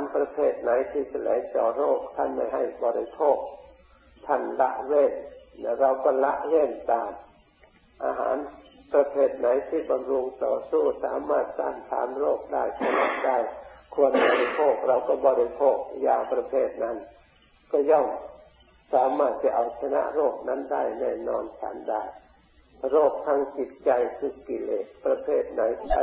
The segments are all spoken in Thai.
าหารประเภทไหนที่จะไหลเจาะโรค ท่านไม่ให้บริโภค ท่านละเว้นและเราก็ละเว้นตาม อาหารประเภทไหนที่บำรุงต่อสู้สามารถต้านทานโรคได้ชนะได้ ควรบริโภคเราก็บริโภคยาประเภทนั้น ก็ย่อมสามารถจะเอาชนะโรคนั้นได้แน่นอนฉันได้ โรคทางจิตใจคือกิเลสประเภทไหนใช้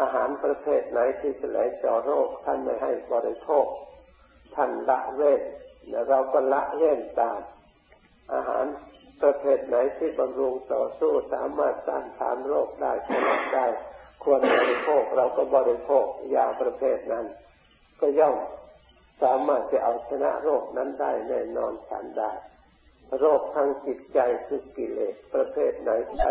อาหารประเภทไหนที่จะไหลเจาะโรค ท่านไม่ให้บริโภค ท่านละเว้นและเราก็ละเว้นตาม อาหารประเภทไหนที่บำรุงต่อสู้สามารถต้านทานโรคได้ชนะได้ควรบริโภคเราก็บริโภคยาประเภทนั้น ก็ย่อมสามารถจะเอาชนะโรคนั้นได้แน่นอนฉันได้ โรคทางจิตใจคือกิเลสประเภทไหนใช้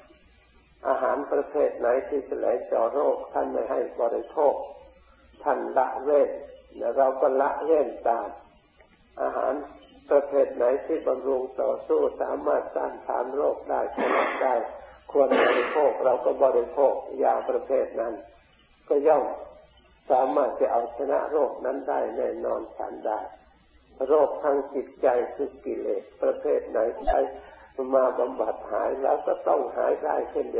อาหารประเภทไหนที่จะไหลเจาะโรค ท่านไม่ให้บริโภค ท่านละเว้นและเราก็ละเว้นตาม อาหารประเภทไหนที่บำรุงต่อสู้สามารถต้านทานโรคได้ชนะได้ควรบริโภคเราก็บริโภคยาประเภทนั้น ก็ย่อมสามารถจะเอาชนะโรคนั้นได้แน่นอนฉันได้ โรคทางจิตใจคือกิเลสประเภทไหนใช้มาบำบัดหายแล้วก็ต้องหายได้เช่นเดียว